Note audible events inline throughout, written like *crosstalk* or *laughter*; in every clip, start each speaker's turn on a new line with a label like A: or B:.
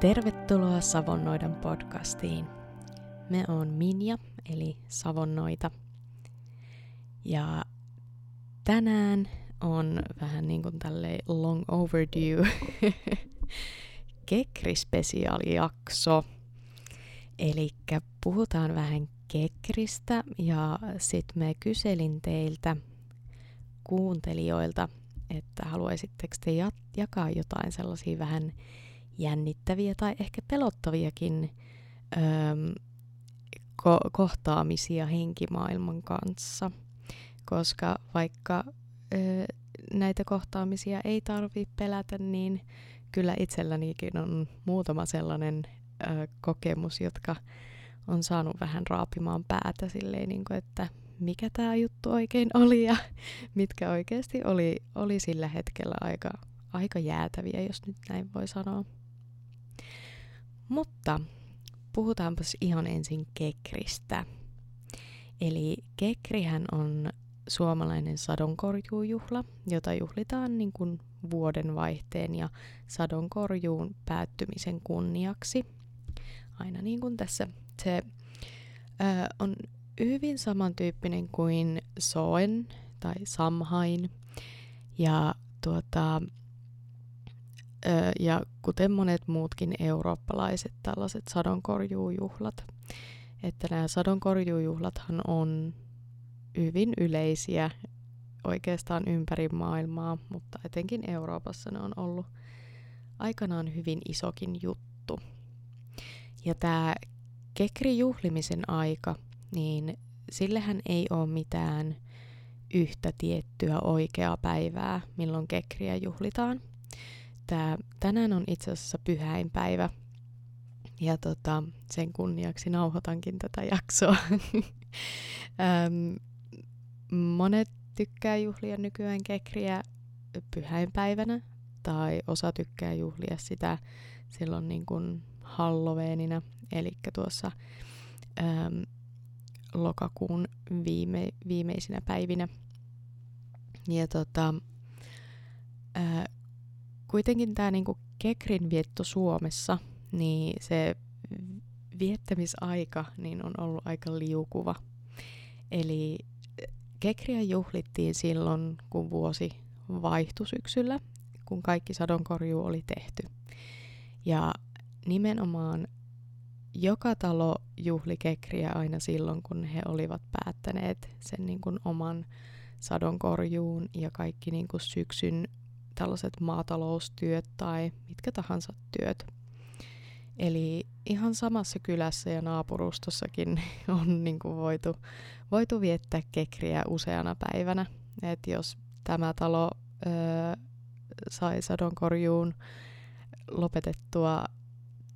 A: Tervetuloa Savonnoidan podcastiin. Me on Minja, eli Savonnoita. Ja tänään on vähän niin kuin tälleen long overdue *laughs* Kekri-spesiaalijakso. Eli puhutaan vähän Kekristä ja sitten me kyselin teiltä kuuntelijoilta, että haluaisitteko te jakaa jotain sellaisia vähän jännittäviä tai ehkä pelottaviakin öö, ko- kohtaamisia henkimaailman kanssa. Koska vaikka öö, näitä kohtaamisia ei tarvi pelätä, niin kyllä itsellänikin on muutama sellainen öö, kokemus, jotka on saanut vähän raapimaan päätä silleen, niin kuin, että mikä tämä juttu oikein oli ja *laughs* mitkä oikeasti oli, oli sillä hetkellä aika, aika jäätäviä, jos nyt näin voi sanoa. Mutta puhutaanpas ihan ensin kekristä. Eli kekrihän on suomalainen sadonkorjuujuhla, jota juhlitaan niin kuin vuoden vaihteen ja sadonkorjuun päättymisen kunniaksi. Aina niin kuin tässä se ö, on hyvin samantyyppinen kuin Soen tai Samhain. Ja tuota, ja kuten monet muutkin eurooppalaiset tällaiset sadonkorjuujuhlat. Että nämä sadonkorjuujuhlathan on hyvin yleisiä oikeastaan ympäri maailmaa, mutta etenkin Euroopassa ne on ollut aikanaan hyvin isokin juttu. Ja tämä kekrijuhlimisen aika, niin sillehän ei ole mitään yhtä tiettyä oikeaa päivää, milloin kekriä juhlitaan että tänään on itse asiassa pyhäinpäivä ja tota, sen kunniaksi nauhoitankin tätä jaksoa. *laughs* monet tykkää juhlia nykyään kekriä pyhäinpäivänä tai osa tykkää juhlia sitä silloin niin kuin Halloweenina, eli tuossa äm, lokakuun viime, viimeisinä päivinä. Ja tota, kuitenkin tämä niinku Kekrin vietto Suomessa, niin se viettämisaika niin on ollut aika liukuva. Eli Kekriä juhlittiin silloin, kun vuosi vaihtui syksyllä, kun kaikki sadonkorjuu oli tehty. Ja nimenomaan joka talo juhli Kekriä aina silloin, kun he olivat päättäneet sen niin kuin oman sadonkorjuun ja kaikki niin kuin syksyn tällaiset maataloustyöt tai mitkä tahansa työt. Eli ihan samassa kylässä ja naapurustossakin *laughs* on niin kuin voitu, voitu viettää kekriä useana päivänä. Et jos tämä talo öö, sai sadonkorjuun lopetettua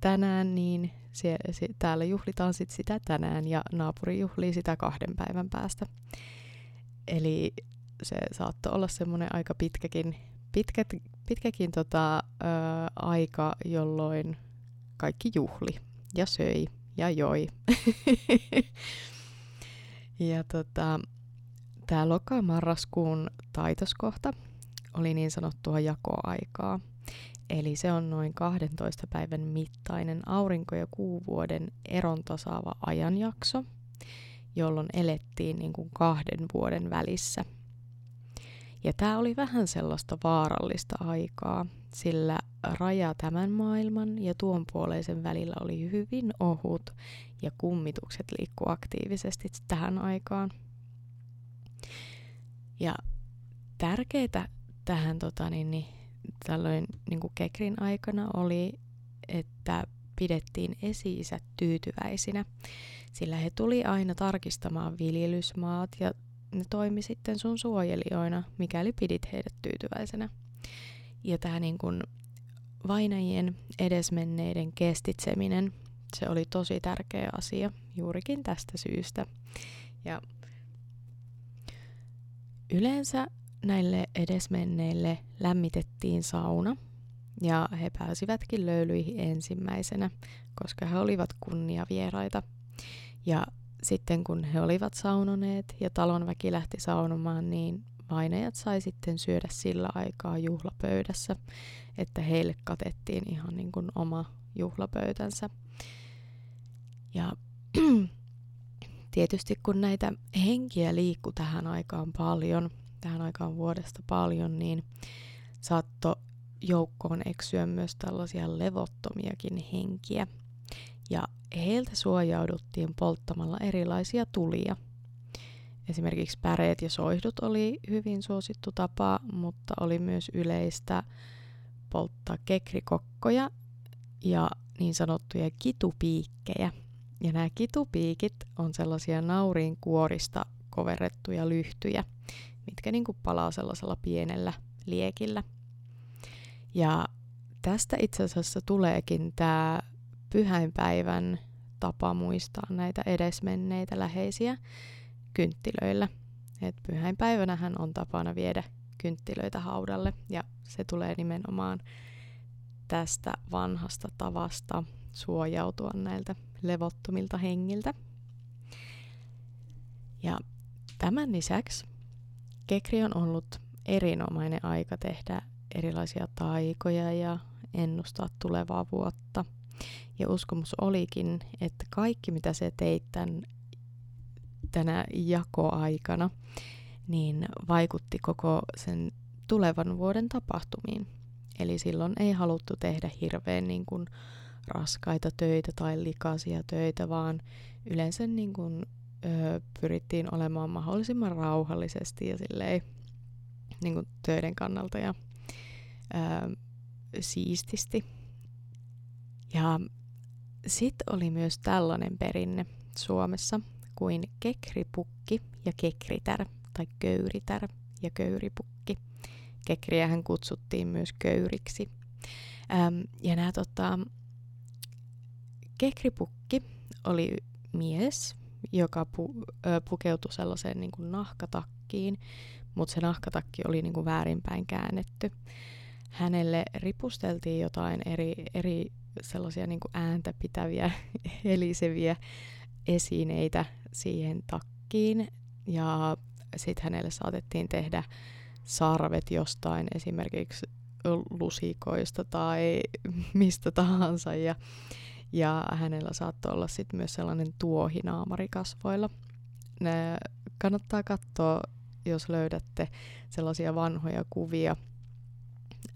A: tänään, niin sie, sie, täällä juhlitaan sit sitä tänään ja naapuri juhlii sitä kahden päivän päästä. Eli se saattoi olla semmoinen aika pitkäkin pitkät, pitkäkin tota, ä, aika, jolloin kaikki juhli ja söi ja joi. *laughs* ja tota, tämä loka-marraskuun taitoskohta oli niin sanottua jakoaikaa. Eli se on noin 12 päivän mittainen aurinko- ja kuuvuoden eron tasaava ajanjakso, jolloin elettiin niin kuin kahden vuoden välissä – ja tämä oli vähän sellaista vaarallista aikaa, sillä raja tämän maailman ja tuon puoleisen välillä oli hyvin ohut ja kummitukset liikkuu aktiivisesti tähän aikaan. Ja tärkeää tähän tota, niin, niin, tällöin niin kuin Kekrin aikana oli, että pidettiin esi tyytyväisinä, sillä he tuli aina tarkistamaan viljelysmaat ja ne toimi sitten sun suojelijoina, mikäli pidit heidät tyytyväisenä. Ja tämä niin kun vainajien edesmenneiden kestitseminen, se oli tosi tärkeä asia juurikin tästä syystä. Ja yleensä näille edesmenneille lämmitettiin sauna, ja he pääsivätkin löylyihin ensimmäisenä, koska he olivat kunniavieraita. Ja sitten kun he olivat saunoneet ja talon väki lähti saunomaan, niin vainajat sai sitten syödä sillä aikaa juhlapöydässä, että heille katettiin ihan niin kuin oma juhlapöytänsä. Ja *clears throat* tietysti kun näitä henkiä liikkuu tähän aikaan paljon, tähän aikaan vuodesta paljon, niin saatto joukkoon eksyä myös tällaisia levottomiakin henkiä. Ja heiltä suojauduttiin polttamalla erilaisia tulia. Esimerkiksi päreet ja soihdut oli hyvin suosittu tapa, mutta oli myös yleistä polttaa kekrikokkoja ja niin sanottuja kitupiikkejä. Ja nämä kitupiikit on sellaisia nauriin kuorista koverrettuja lyhtyjä, mitkä niin kuin palaa sellaisella pienellä liekillä. Ja tästä itse asiassa tuleekin tämä pyhäinpäivän tapa muistaa näitä edesmenneitä läheisiä kynttilöillä. Et pyhäinpäivänähän on tapana viedä kynttilöitä haudalle ja se tulee nimenomaan tästä vanhasta tavasta suojautua näiltä levottomilta hengiltä. Ja tämän lisäksi Kekri on ollut erinomainen aika tehdä erilaisia taikoja ja ennustaa tulevaa vuotta. Ja uskomus olikin, että kaikki mitä se teit tämän, tänä jakoaikana, niin vaikutti koko sen tulevan vuoden tapahtumiin. Eli silloin ei haluttu tehdä hirveän niin kuin raskaita töitä tai likaisia töitä, vaan yleensä niin kuin, ö, pyrittiin olemaan mahdollisimman rauhallisesti ja silleen, niin kuin töiden kannalta ja ö, siististi. Ja sitten oli myös tällainen perinne Suomessa kuin kekripukki ja kekritär tai köyritär ja köyripukki. Kekriähän kutsuttiin myös köyriksi. Ähm, ja nämä tota, kekripukki oli mies, joka pu, ö, pukeutui sellaiseen niin kuin nahkatakkiin, mutta se nahkatakki oli niin kuin väärinpäin käännetty. Hänelle ripusteltiin jotain eri, eri sellaisia niin kuin ääntä pitäviä, *laughs* heliseviä esineitä siihen takkiin. Ja sitten hänelle saatettiin tehdä sarvet jostain esimerkiksi lusikoista tai *laughs* mistä tahansa. Ja, ja hänellä saattoi olla sitten myös sellainen tuohinaamari kasvoilla. Ne kannattaa katsoa, jos löydätte sellaisia vanhoja kuvia,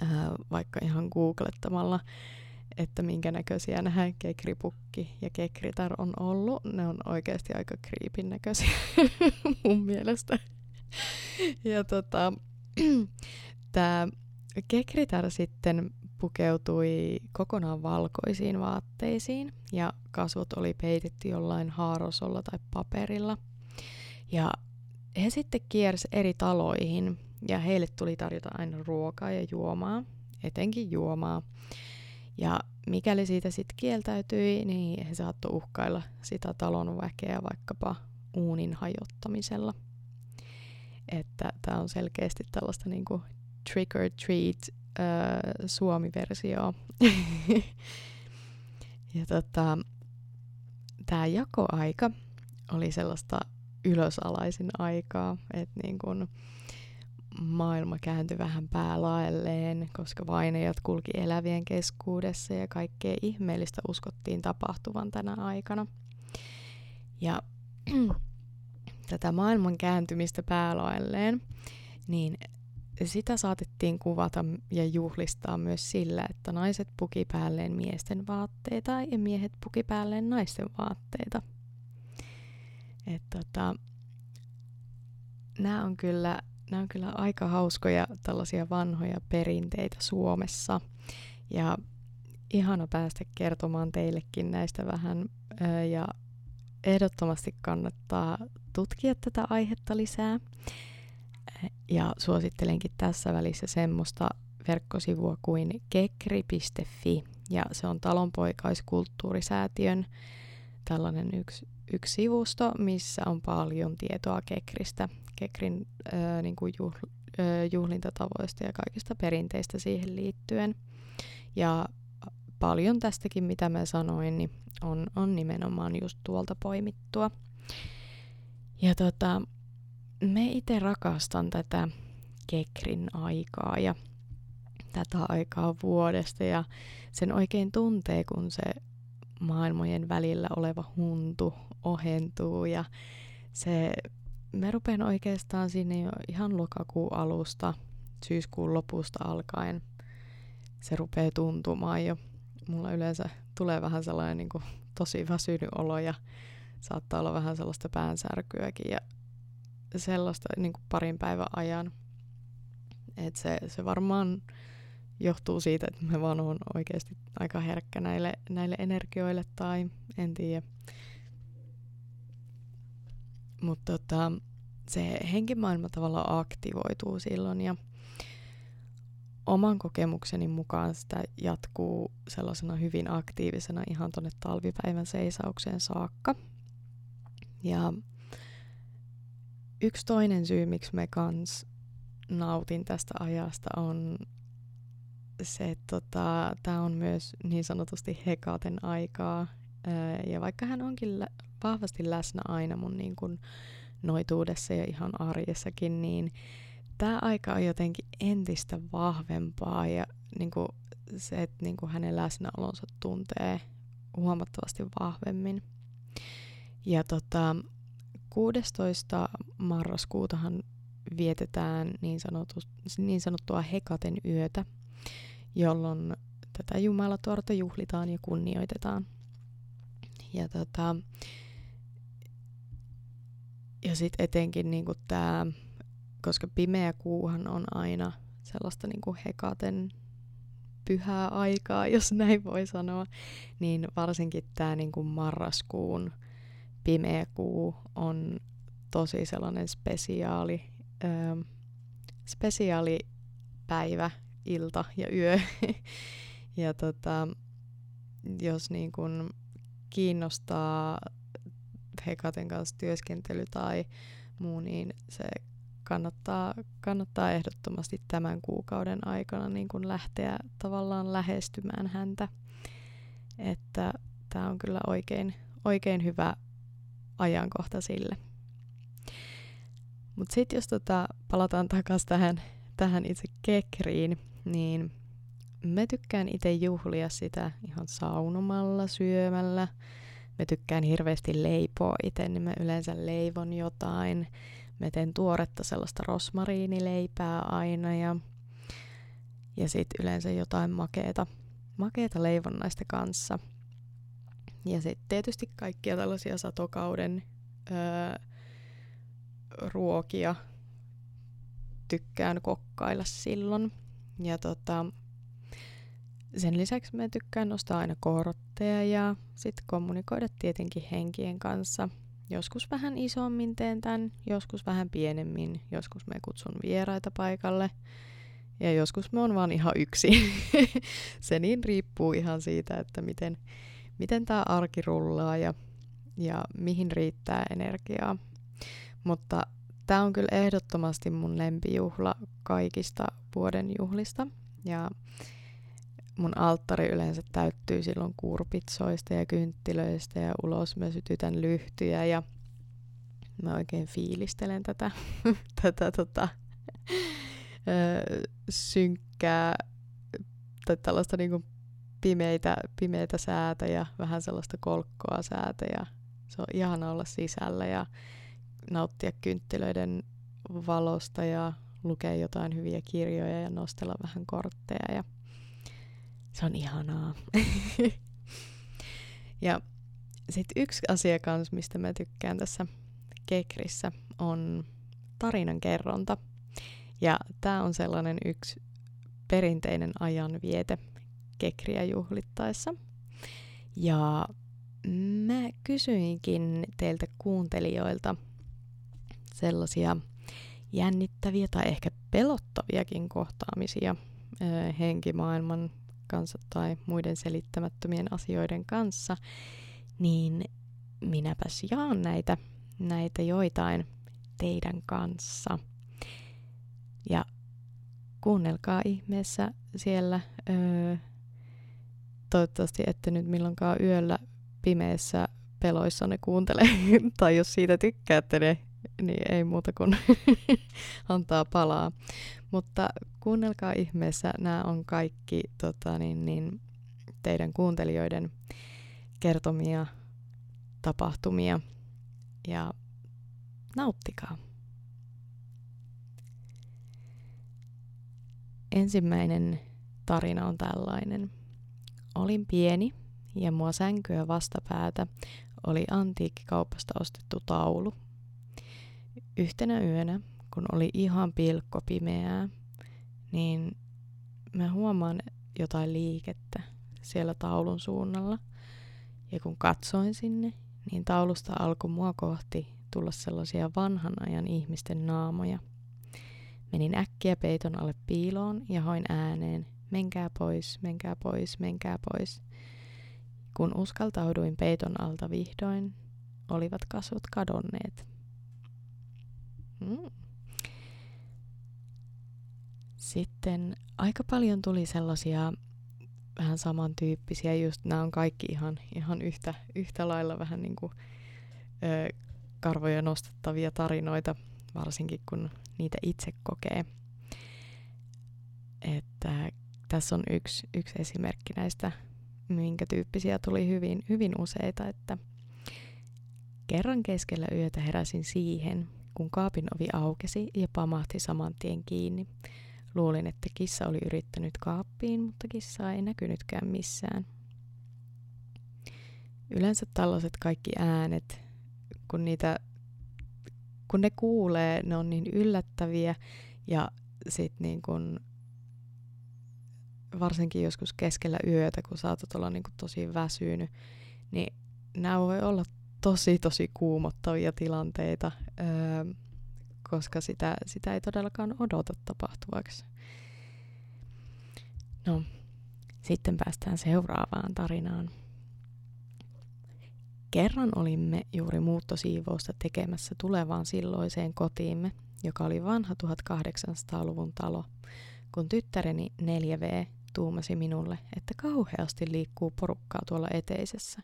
A: ää, vaikka ihan googlettamalla, että minkä näköisiä nämä kekripukki ja kekritar on ollut. Ne on oikeasti aika kriipin näköisiä *laughs* mun mielestä. ja tota, *clears throat* tämä kekritar sitten pukeutui kokonaan valkoisiin vaatteisiin ja kasvot oli peitetty jollain haarosolla tai paperilla. Ja he sitten kiersi eri taloihin ja heille tuli tarjota aina ruokaa ja juomaa, etenkin juomaa. Ja mikäli siitä sitten kieltäytyi, niin he saattoi uhkailla sitä talon väkeä vaikkapa uunin hajottamisella. Että tämä on selkeästi tällaista niinku trick or treat äh, suomi-versio. *laughs* ja tota, tämä jakoaika oli sellaista ylösalaisin aikaa, että niin kun, maailma kääntyi vähän päälaelleen, koska vainajat kulki elävien keskuudessa ja kaikkea ihmeellistä uskottiin tapahtuvan tänä aikana. Ja *clears throat* tätä maailman kääntymistä päälaelleen, niin sitä saatettiin kuvata ja juhlistaa myös sillä, että naiset puki päälleen miesten vaatteita ja miehet puki päälleen naisten vaatteita. Et tota, nämä on kyllä nämä on kyllä aika hauskoja tällaisia vanhoja perinteitä Suomessa. Ja ihana päästä kertomaan teillekin näistä vähän. Ja ehdottomasti kannattaa tutkia tätä aihetta lisää. Ja suosittelenkin tässä välissä semmoista verkkosivua kuin kekri.fi. Ja se on talonpoikaiskulttuurisäätiön tällainen yksi, yksi sivusto, missä on paljon tietoa kekristä Kekrin äh, niin kuin juhl, äh, juhlintatavoista ja kaikista perinteistä siihen liittyen. Ja paljon tästäkin, mitä mä sanoin, niin on, on nimenomaan just tuolta poimittua. Ja tota, me itse rakastan tätä Kekrin aikaa ja tätä aikaa vuodesta ja sen oikein tuntee, kun se maailmojen välillä oleva huntu ohentuu ja se, me rupean oikeastaan sinne jo ihan lokakuun alusta, syyskuun lopusta alkaen, se rupeaa tuntumaan jo. Mulla yleensä tulee vähän sellainen niin kuin, tosi väsynyt olo ja saattaa olla vähän sellaista päänsärkyäkin ja sellaista niin kuin parin päivän ajan. Et se, se varmaan johtuu siitä, että mä vaan oon oikeasti aika herkkä näille, näille energioille tai en tiedä. Mutta tota, se henkimaailma tavallaan aktivoituu silloin ja oman kokemukseni mukaan sitä jatkuu sellaisena hyvin aktiivisena ihan tuonne talvipäivän seisaukseen saakka. Ja yksi toinen syy, miksi me kans nautin tästä ajasta on se, että tota, tämä on myös niin sanotusti hekaten aikaa. Ja vaikka hän onkin vahvasti läsnä aina mun niin kun noituudessa ja ihan arjessakin, niin tämä aika on jotenkin entistä vahvempaa ja niin kuin se, että niin kuin hänen läsnäolonsa tuntee huomattavasti vahvemmin. Ja tota, 16. marraskuutahan vietetään niin, sanotu, niin sanottua Hekaten yötä, jolloin tätä Jumalatuorta juhlitaan ja kunnioitetaan. Ja, tota, ja sitten etenkin niin tämä, koska pimeä kuuhan on aina sellaista niin kuin Hekaten pyhää aikaa, jos näin voi sanoa, niin varsinkin tämä niin kuin marraskuun pimeä kuu on tosi sellainen spesiaali, ö, spesiaali päivä, ilta ja yö. *laughs* ja tota, jos niin kun kiinnostaa Hekaten kanssa työskentely tai muu, niin se kannattaa, kannattaa ehdottomasti tämän kuukauden aikana niin kun lähteä tavallaan lähestymään häntä. Että tämä on kyllä oikein, oikein hyvä ajankohta sille. Mutta sitten jos tota, palataan takaisin tähän, tähän itse kekriin, niin mä tykkään itse juhlia sitä ihan saunomalla, syömällä. Mä tykkään hirveästi leipoa itse, niin mä yleensä leivon jotain. Mä teen tuoretta sellaista rosmariinileipää aina ja, ja sitten yleensä jotain makeeta, makeeta leivonnaista kanssa. Ja sitten tietysti kaikkia tällaisia satokauden öö, ruokia tykkään kokkailla silloin. Ja tota, sen lisäksi mä tykkään nostaa aina kortteja ja sitten kommunikoida tietenkin henkien kanssa. Joskus vähän isommin teen tämän, joskus vähän pienemmin, joskus me kutsun vieraita paikalle ja joskus me on vaan ihan yksi. *laughs* Se niin riippuu ihan siitä, että miten, miten tämä arki rullaa ja, ja mihin riittää energiaa. Mutta tämä on kyllä ehdottomasti mun lempijuhla kaikista vuoden juhlista. Ja mun alttari yleensä täyttyy silloin kurpitsoista ja kynttilöistä ja ulos mä sytytän lyhtyjä ja mä oikein fiilistelen tätä, *laughs* tätä tota, synkkää tai tällaista niinku pimeitä, pimeitä säätä ja vähän sellaista kolkkoa säätä ja se on ihana olla sisällä ja nauttia kynttilöiden valosta ja lukea jotain hyviä kirjoja ja nostella vähän kortteja ja se on ihanaa. *laughs* ja sitten yksi asia kans, mistä mä tykkään tässä Kekrissä, on tarinan kerronta. Ja tämä on sellainen yksi perinteinen ajanviete Kekriä juhlittaessa. Ja mä kysyinkin teiltä kuuntelijoilta sellaisia jännittäviä tai ehkä pelottaviakin kohtaamisia ö, henkimaailman kanssa tai muiden selittämättömien asioiden kanssa, niin minäpäs jaan näitä, näitä joitain teidän kanssa. Ja kuunnelkaa ihmeessä siellä. Öö, toivottavasti ette nyt milloinkaan yöllä pimeässä peloissa ne kuuntele. *laughs* tai jos siitä tykkäätte ne niin ei muuta kuin *laughs* antaa palaa. Mutta kuunnelkaa ihmeessä, nämä on kaikki tota, niin, niin, teidän kuuntelijoiden kertomia tapahtumia ja nauttikaa. Ensimmäinen tarina on tällainen. Olin pieni ja mua sänkyä vastapäätä oli antiikkikaupasta ostettu taulu. Yhtenä yönä, kun oli ihan pilkko pimeää, niin mä huomaan jotain liikettä siellä taulun suunnalla. Ja kun katsoin sinne, niin taulusta alkoi mua kohti tulla sellaisia vanhan ajan ihmisten naamoja. Menin äkkiä peiton alle piiloon ja hoin ääneen, menkää pois, menkää pois, menkää pois. Kun uskaltauduin peiton alta vihdoin, olivat kasvot kadonneet. Mm. Sitten aika paljon tuli sellaisia vähän samantyyppisiä, just nämä on kaikki ihan, ihan yhtä, yhtä lailla vähän niin kuin ö, karvoja nostettavia tarinoita, varsinkin kun niitä itse kokee. Että tässä on yksi, yksi esimerkki näistä, minkä tyyppisiä tuli hyvin, hyvin useita, että kerran keskellä yötä heräsin siihen, kun kaapin ovi aukesi ja pamahti saman tien kiinni. Luulin, että kissa oli yrittänyt kaappiin, mutta kissa ei näkynytkään missään. Yleensä tällaiset kaikki äänet, kun niitä kun ne kuulee, ne on niin yllättäviä ja sit niin kun, varsinkin joskus keskellä yötä, kun saatat olla niin tosi väsynyt, niin nämä voi olla tosi tosi kuumottavia tilanteita, öö, koska sitä, sitä ei todellakaan odota tapahtuvaksi. No, sitten päästään seuraavaan tarinaan. Kerran olimme juuri muuttosiivousta tekemässä tulevaan silloiseen kotiimme, joka oli vanha 1800-luvun talo, kun tyttäreni 4V tuumasi minulle, että kauheasti liikkuu porukkaa tuolla eteisessä.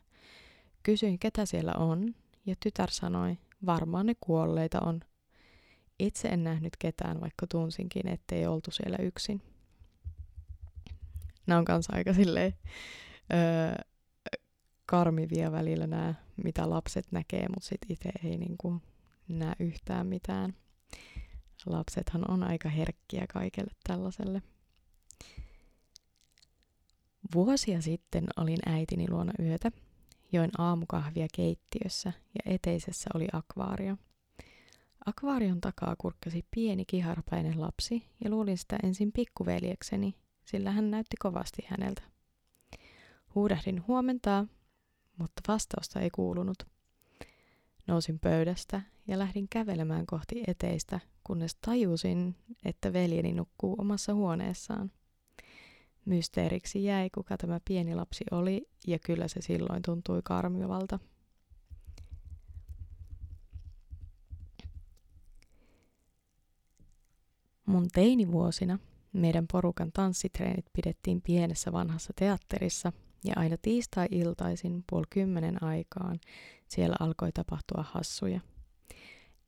A: Kysyin, ketä siellä on, ja tytär sanoi, varmaan ne kuolleita on. Itse en nähnyt ketään, vaikka tunsinkin, ettei oltu siellä yksin. Nämä on kanssa aika silleen, öö, karmivia välillä nämä, mitä lapset näkee, mutta sitten itse ei niinku näe yhtään mitään. Lapsethan on aika herkkiä kaikelle tällaiselle. Vuosia sitten olin äitini luona yötä, join aamukahvia keittiössä ja eteisessä oli akvaario. Akvaarion takaa kurkkasi pieni kiharpäinen lapsi ja luulin sitä ensin pikkuveljekseni, sillä hän näytti kovasti häneltä. Huudahdin huomentaa mutta vastausta ei kuulunut. Nousin pöydästä ja lähdin kävelemään kohti eteistä, kunnes tajusin, että veljeni nukkuu omassa huoneessaan. Mysteeriksi jäi, kuka tämä pieni lapsi oli, ja kyllä se silloin tuntui karmivalta. Mun teinivuosina meidän porukan tanssitreenit pidettiin pienessä vanhassa teatterissa, ja aina tiistai-iltaisin puoli kymmenen aikaan siellä alkoi tapahtua hassuja.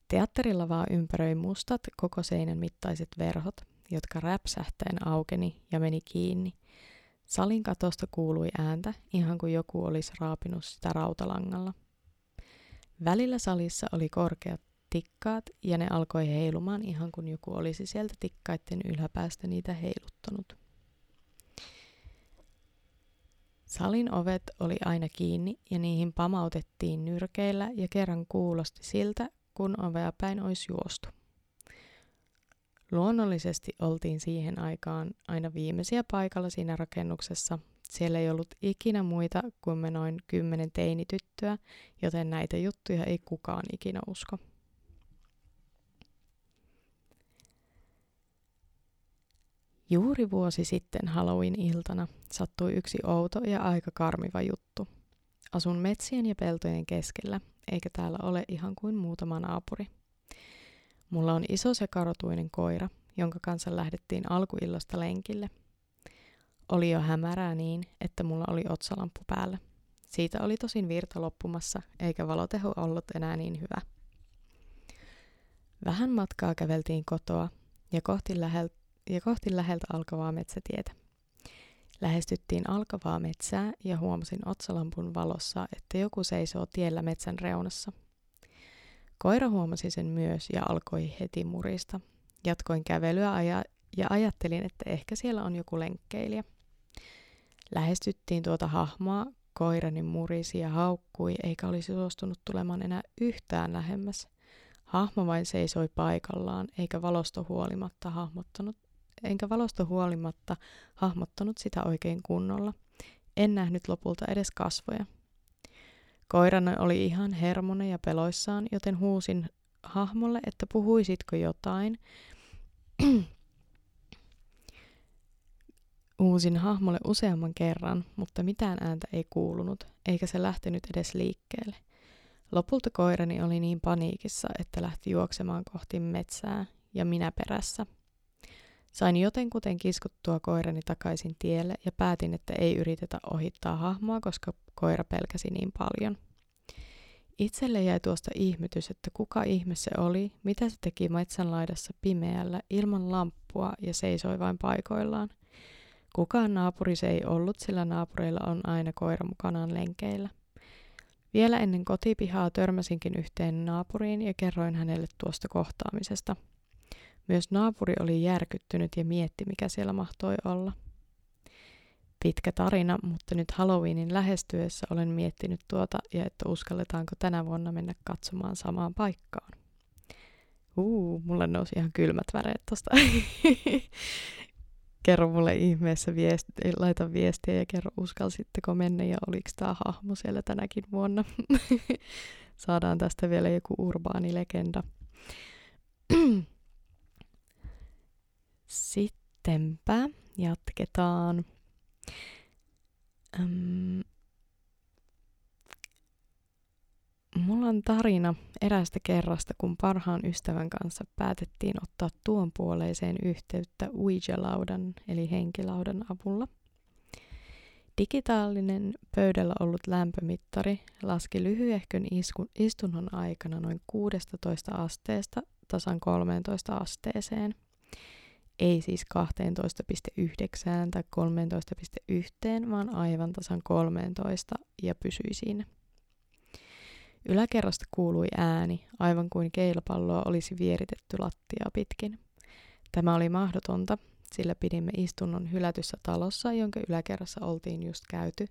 A: Teatterilla vaan ympäröi mustat koko seinän mittaiset verhot, jotka räpsähtäen aukeni ja meni kiinni. Salin katosta kuului ääntä, ihan kuin joku olisi raapinut sitä rautalangalla. Välillä salissa oli korkeat tikkaat ja ne alkoi heilumaan ihan kuin joku olisi sieltä tikkaiden yläpäästä niitä heiluttanut. Salin ovet oli aina kiinni ja niihin pamautettiin nyrkeillä ja kerran kuulosti siltä, kun ovea päin olisi juostu. Luonnollisesti oltiin siihen aikaan aina viimeisiä paikalla siinä rakennuksessa. Siellä ei ollut ikinä muita kuin me noin kymmenen teinityttöä, joten näitä juttuja ei kukaan ikinä usko. Juuri vuosi sitten Halloween-iltana sattui yksi outo ja aika karmiva juttu. Asun metsien ja peltojen keskellä, eikä täällä ole ihan kuin muutama naapuri. Mulla on iso sekarotuinen koira, jonka kanssa lähdettiin alkuillasta lenkille. Oli jo hämärää niin, että mulla oli otsalampu päällä. Siitä oli tosin virta loppumassa, eikä valoteho ollut enää niin hyvä. Vähän matkaa käveltiin kotoa ja kohti, lähel- ja kohti läheltä alkavaa metsätietä. Lähestyttiin alkavaa metsää ja huomasin otsalampun valossa, että joku seisoo tiellä metsän reunassa. Koira huomasi sen myös ja alkoi heti murista. Jatkoin kävelyä aja- ja ajattelin, että ehkä siellä on joku lenkkeilijä. Lähestyttiin tuota hahmoa, koirani murisi ja haukkui, eikä olisi suostunut tulemaan enää yhtään lähemmäs. Hahmo vain seisoi paikallaan, eikä valosto huolimatta hahmottanut, enkä valosto huolimatta hahmottanut sitä oikein kunnolla. En nähnyt lopulta edes kasvoja. Koirana oli ihan hermonen ja peloissaan, joten huusin hahmolle, että puhuisitko jotain. *clears throat* Huusin hahmolle useamman kerran, mutta mitään ääntä ei kuulunut, eikä se lähtenyt edes liikkeelle. Lopulta koirani oli niin paniikissa, että lähti juoksemaan kohti metsää ja minä perässä. Sain jotenkuten kiskuttua koirani takaisin tielle ja päätin, että ei yritetä ohittaa hahmoa, koska koira pelkäsi niin paljon. Itselle jäi tuosta ihmetys, että kuka ihme se oli, mitä se teki metsän laidassa pimeällä ilman lamppua ja seisoi vain paikoillaan. Kukaan naapuri se ei ollut, sillä naapureilla on aina koira mukanaan lenkeillä. Vielä ennen kotipihaa törmäsinkin yhteen naapuriin ja kerroin hänelle tuosta kohtaamisesta. Myös naapuri oli järkyttynyt ja mietti, mikä siellä mahtoi olla. Pitkä tarina, mutta nyt Halloweenin lähestyessä olen miettinyt tuota ja että uskalletaanko tänä vuonna mennä katsomaan samaan paikkaan. Uu, mulle nousi ihan kylmät väreet tosta. *laughs* kerro mulle ihmeessä viesti, laita viestiä ja kerro uskalsitteko mennä ja oliko tämä hahmo siellä tänäkin vuonna. *laughs* Saadaan tästä vielä joku urbaani legenda. *clears throat* Sittenpä jatketaan. Um, Mulla on tarina erästä kerrasta, kun parhaan ystävän kanssa päätettiin ottaa tuon puoleiseen yhteyttä Ouija-laudan eli henkilaudan avulla. Digitaalinen pöydällä ollut lämpömittari laski lyhyehkön istunnon aikana noin 16 asteesta tasan 13 asteeseen. Ei siis 12,9 tai 13,1, vaan aivan tasan 13 ja pysyi siinä. Yläkerrasta kuului ääni, aivan kuin keilapalloa olisi vieritetty lattiaa pitkin. Tämä oli mahdotonta, sillä pidimme istunnon hylätyssä talossa, jonka yläkerrassa oltiin just käyty,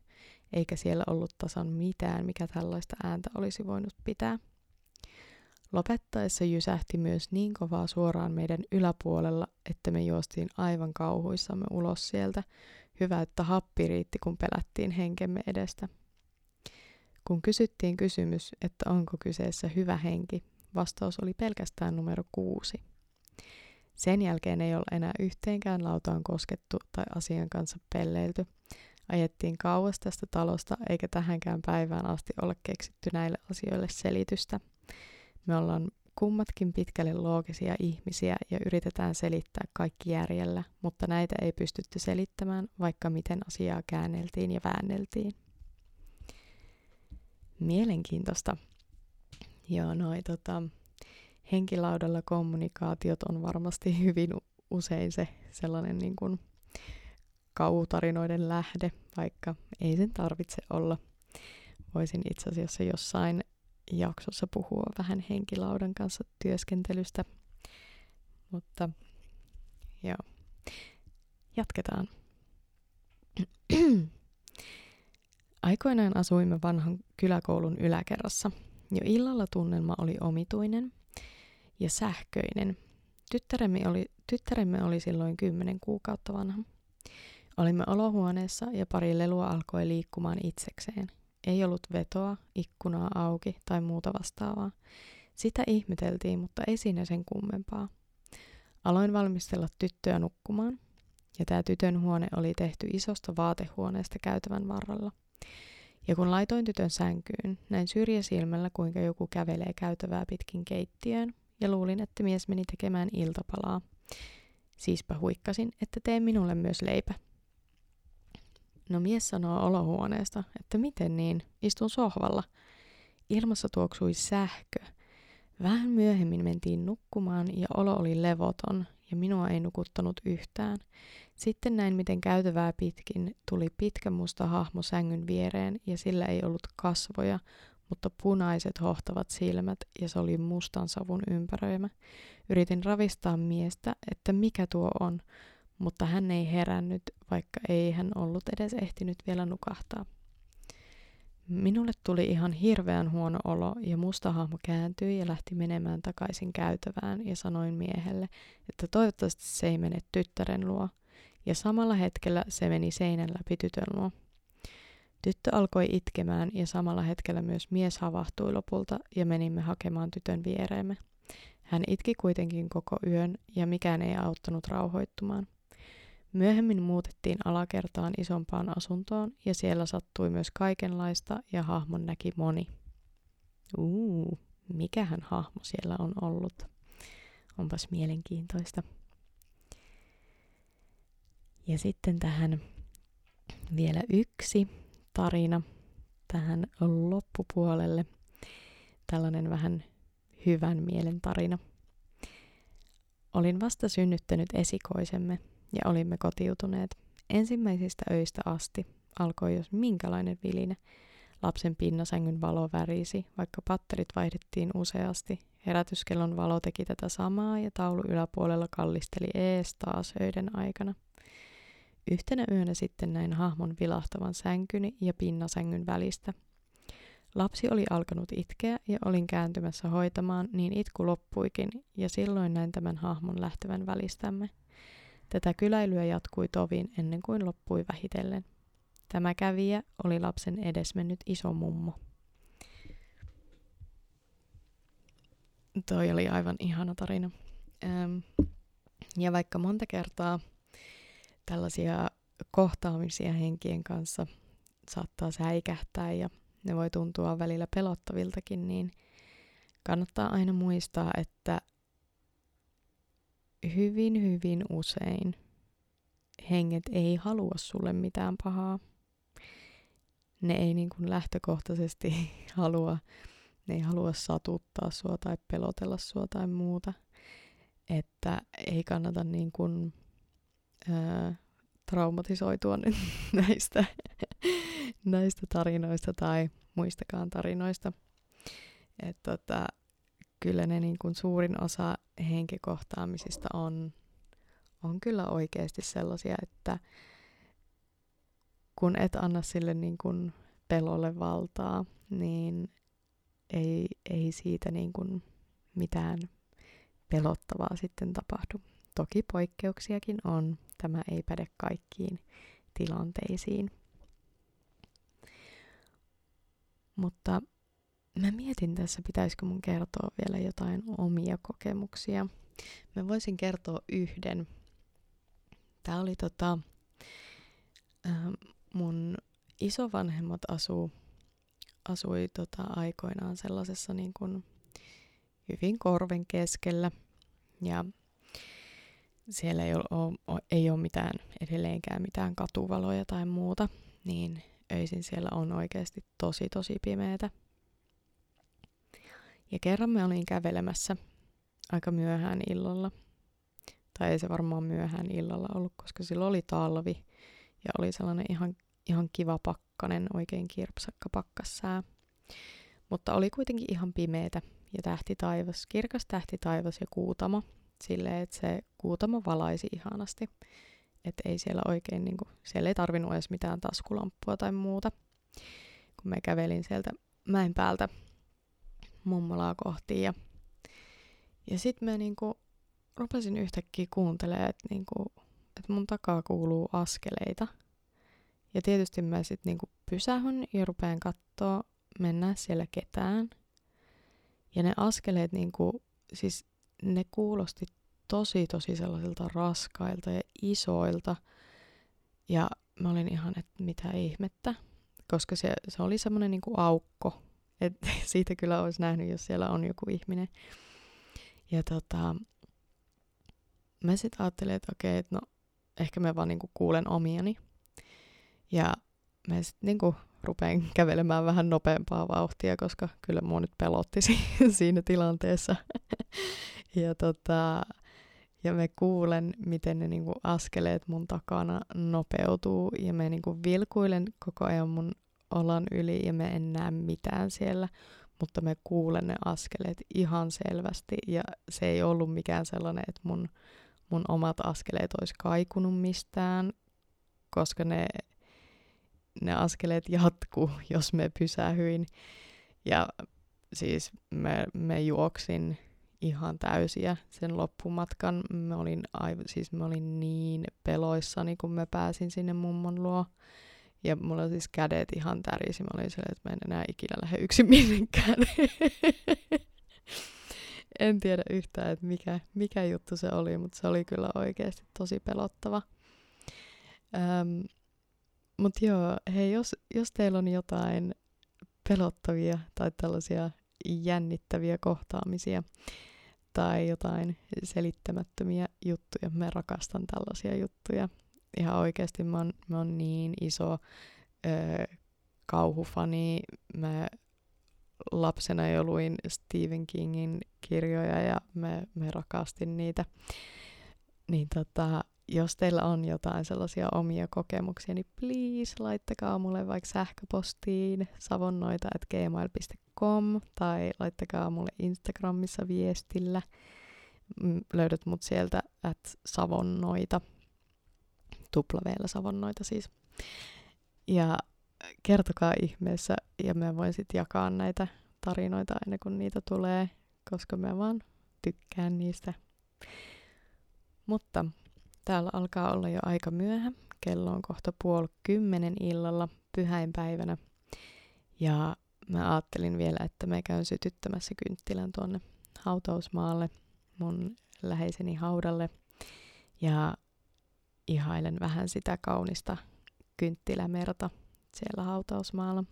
A: eikä siellä ollut tasan mitään, mikä tällaista ääntä olisi voinut pitää. Lopettaessa jysähti myös niin kovaa suoraan meidän yläpuolella, että me juostiin aivan kauhuissamme ulos sieltä. Hyvä, että happi riitti, kun pelättiin henkemme edestä. Kun kysyttiin kysymys, että onko kyseessä hyvä henki, vastaus oli pelkästään numero kuusi. Sen jälkeen ei ole enää yhteenkään lautaan koskettu tai asian kanssa pelleilty. Ajettiin kauas tästä talosta, eikä tähänkään päivään asti ole keksitty näille asioille selitystä. Me ollaan kummatkin pitkälle loogisia ihmisiä ja yritetään selittää kaikki järjellä, mutta näitä ei pystytty selittämään, vaikka miten asiaa käänneltiin ja väänneltiin. Mielenkiintoista. Joo, noi tota, henkilaudalla kommunikaatiot on varmasti hyvin usein se sellainen niin kuin kauhutarinoiden lähde, vaikka ei sen tarvitse olla. Voisin itse asiassa jossain jaksossa puhua vähän henkilaudan kanssa työskentelystä. Mutta joo, jatketaan. Aikoinaan asuimme vanhan kyläkoulun yläkerrassa. Jo illalla tunnelma oli omituinen ja sähköinen. Tyttäremme oli, tyttäremme oli silloin kymmenen kuukautta vanha. Olimme olohuoneessa ja pari lelua alkoi liikkumaan itsekseen. Ei ollut vetoa, ikkunaa auki tai muuta vastaavaa. Sitä ihmeteltiin, mutta ei siinä sen kummempaa. Aloin valmistella tyttöä nukkumaan, ja tämä tytön huone oli tehty isosta vaatehuoneesta käytävän varrella – ja kun laitoin tytön sänkyyn, näin syrjäsilmällä kuinka joku kävelee käytävää pitkin keittiöön ja luulin, että mies meni tekemään iltapalaa. Siispä huikkasin, että tee minulle myös leipä. No mies sanoo olohuoneesta, että miten niin, istun sohvalla. Ilmassa tuoksui sähkö. Vähän myöhemmin mentiin nukkumaan ja olo oli levoton ja minua ei nukuttanut yhtään. Sitten näin, miten käytävää pitkin tuli pitkä musta hahmo sängyn viereen ja sillä ei ollut kasvoja, mutta punaiset hohtavat silmät ja se oli mustan savun ympäröimä. Yritin ravistaa miestä, että mikä tuo on, mutta hän ei herännyt, vaikka ei hän ollut edes ehtinyt vielä nukahtaa. Minulle tuli ihan hirveän huono olo ja musta hahmo kääntyi ja lähti menemään takaisin käytävään ja sanoin miehelle, että toivottavasti se ei mene tyttären luo. Ja samalla hetkellä se meni seinän läpi tytön luo. Tyttö alkoi itkemään ja samalla hetkellä myös mies havahtui lopulta ja menimme hakemaan tytön viereemme. Hän itki kuitenkin koko yön ja mikään ei auttanut rauhoittumaan. Myöhemmin muutettiin alakertaan isompaan asuntoon ja siellä sattui myös kaikenlaista ja hahmon näki moni. Uu, mikähän hahmo siellä on ollut. Onpas mielenkiintoista. Ja sitten tähän vielä yksi tarina tähän loppupuolelle. Tällainen vähän hyvän mielen tarina. Olin vasta synnyttänyt esikoisemme ja olimme kotiutuneet. Ensimmäisistä öistä asti alkoi jos minkälainen viline. Lapsen pinnasängyn valo värisi, vaikka patterit vaihdettiin useasti. Herätyskellon valo teki tätä samaa ja taulu yläpuolella kallisteli ees taas öiden aikana. Yhtenä yönä sitten näin hahmon vilahtavan sänkyni ja pinnasängyn välistä. Lapsi oli alkanut itkeä ja olin kääntymässä hoitamaan, niin itku loppuikin, ja silloin näin tämän hahmon lähtevän välistämme. Tätä kyläilyä jatkui tovin ennen kuin loppui vähitellen. Tämä kävijä oli lapsen edesmennyt iso mummo. Toi oli aivan ihana tarina. Ähm, ja vaikka monta kertaa tällaisia kohtaamisia henkien kanssa saattaa säikähtää ja ne voi tuntua välillä pelottaviltakin, niin kannattaa aina muistaa, että hyvin, hyvin usein henget ei halua sulle mitään pahaa. Ne ei niin kuin lähtökohtaisesti *laughs* halua, ne ei halua satuttaa sua tai pelotella sua tai muuta. Että ei kannata niin kuin, ää, traumatisoitua nyt *laughs* näistä, näistä tarinoista tai muistakaan tarinoista. että tota, kyllä ne niin kuin suurin osa henkikohtaamisista on, on kyllä oikeasti sellaisia, että kun et anna sille niin kuin pelolle valtaa, niin ei, ei siitä niin kuin mitään pelottavaa sitten tapahdu. Toki poikkeuksiakin on. Tämä ei päde kaikkiin tilanteisiin. Mutta mä mietin tässä, pitäisikö mun kertoa vielä jotain omia kokemuksia. Mä voisin kertoa yhden. Tää oli tota, äh, mun isovanhemmat asuu, asui tota aikoinaan sellaisessa niin kuin hyvin korven keskellä. Ja siellä ei ole, ei ole mitään, edelleenkään mitään katuvaloja tai muuta, niin öisin siellä on oikeasti tosi tosi pimeätä. Ja kerran me olin kävelemässä aika myöhään illalla. Tai ei se varmaan myöhään illalla ollut, koska silloin oli talvi ja oli sellainen ihan, ihan kiva pakkanen, oikein kirpsakka pakkassää. Mutta oli kuitenkin ihan pimeätä ja tähti taivas, kirkas tähti taivas ja kuutamo. Silleen, että se kuutamo valaisi ihanasti. Että ei siellä oikein, niin kuin, siellä ei tarvinnut edes mitään taskulamppua tai muuta. Kun mä kävelin sieltä mäen päältä mummolaa kohti. Ja, ja sitten mä niinku rupesin yhtäkkiä kuuntelemaan, että niinku, et mun takaa kuuluu askeleita. Ja tietysti mä sitten niinku pysähyn ja rupean katsoa, mennä siellä ketään. Ja ne askeleet niinku, siis ne kuulosti tosi tosi sellaisilta raskailta ja isoilta. Ja mä olin ihan, että mitä ihmettä, koska se, se oli semmoinen niinku aukko et *laughs* siitä kyllä olisi nähnyt, jos siellä on joku ihminen. Ja tota, mä sitten ajattelin, että okei, että no ehkä mä vaan niinku kuulen omiani. Ja mä sitten niinku rupean kävelemään vähän nopeampaa vauhtia, koska kyllä mua nyt pelotti *laughs* siinä tilanteessa. *laughs* ja, tota, ja me kuulen, miten ne niinku askeleet mun takana nopeutuu ja me niinku vilkuilen koko ajan mun olan yli ja me en näe mitään siellä, mutta me kuulen ne askeleet ihan selvästi ja se ei ollut mikään sellainen, että mun, mun omat askeleet olisi kaikunut mistään, koska ne, ne askeleet jatkuu, *laughs* jos me pysähyin. Ja siis me, me juoksin ihan täysiä sen loppumatkan. Mä olin, aiv- siis mä olin niin peloissani, kun mä pääsin sinne mummon luo. Ja mulla oli siis kädet ihan tärisi. Mä olin silleen, että mä en enää ikinä lähde yksin minnekään. *laughs* en tiedä yhtään, että mikä, mikä juttu se oli, mutta se oli kyllä oikeasti tosi pelottava. Ähm, mutta joo, hei, jos, jos teillä on jotain pelottavia tai tällaisia jännittäviä kohtaamisia tai jotain selittämättömiä juttuja, mä rakastan tällaisia juttuja. Ihan oikeasti mä oon, mä oon niin iso ö, kauhufani. Mä lapsena jo luin Stephen Kingin kirjoja ja mä, mä rakastin niitä. Niin tota, jos teillä on jotain sellaisia omia kokemuksia, niin please laittakaa mulle vaikka sähköpostiin savonnoita.gmail.com tai laittakaa mulle Instagramissa viestillä. Löydät mut sieltä at savonnoita, tuplaveellä savonnoita siis. Ja kertokaa ihmeessä ja mä voin sitten jakaa näitä tarinoita ennen kuin niitä tulee, koska mä vaan tykkään niistä. Mutta Täällä alkaa olla jo aika myöhä. Kello on kohta puoli kymmenen illalla pyhäinpäivänä. Ja mä ajattelin vielä, että mä käyn sytyttämässä kynttilän tuonne hautausmaalle mun läheiseni haudalle. Ja ihailen vähän sitä kaunista kynttilämerta siellä hautausmaalla.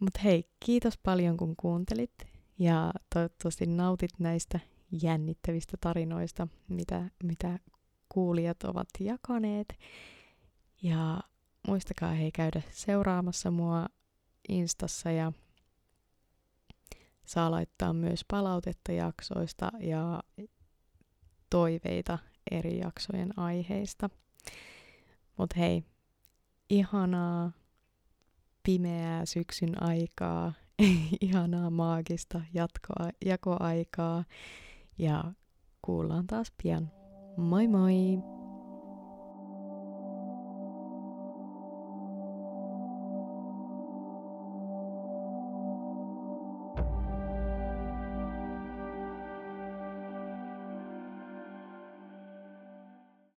A: Mutta hei, kiitos paljon kun kuuntelit ja toivottavasti nautit näistä jännittävistä tarinoista, mitä, mitä kuulijat ovat jakaneet. Ja muistakaa hei käydä seuraamassa mua Instassa ja saa laittaa myös palautetta jaksoista ja toiveita eri jaksojen aiheista. Mutta hei, ihanaa pimeää syksyn aikaa, *laughs* ihanaa maagista jatkoa, jakoaikaa ja kuullaan taas pian. Moi moi!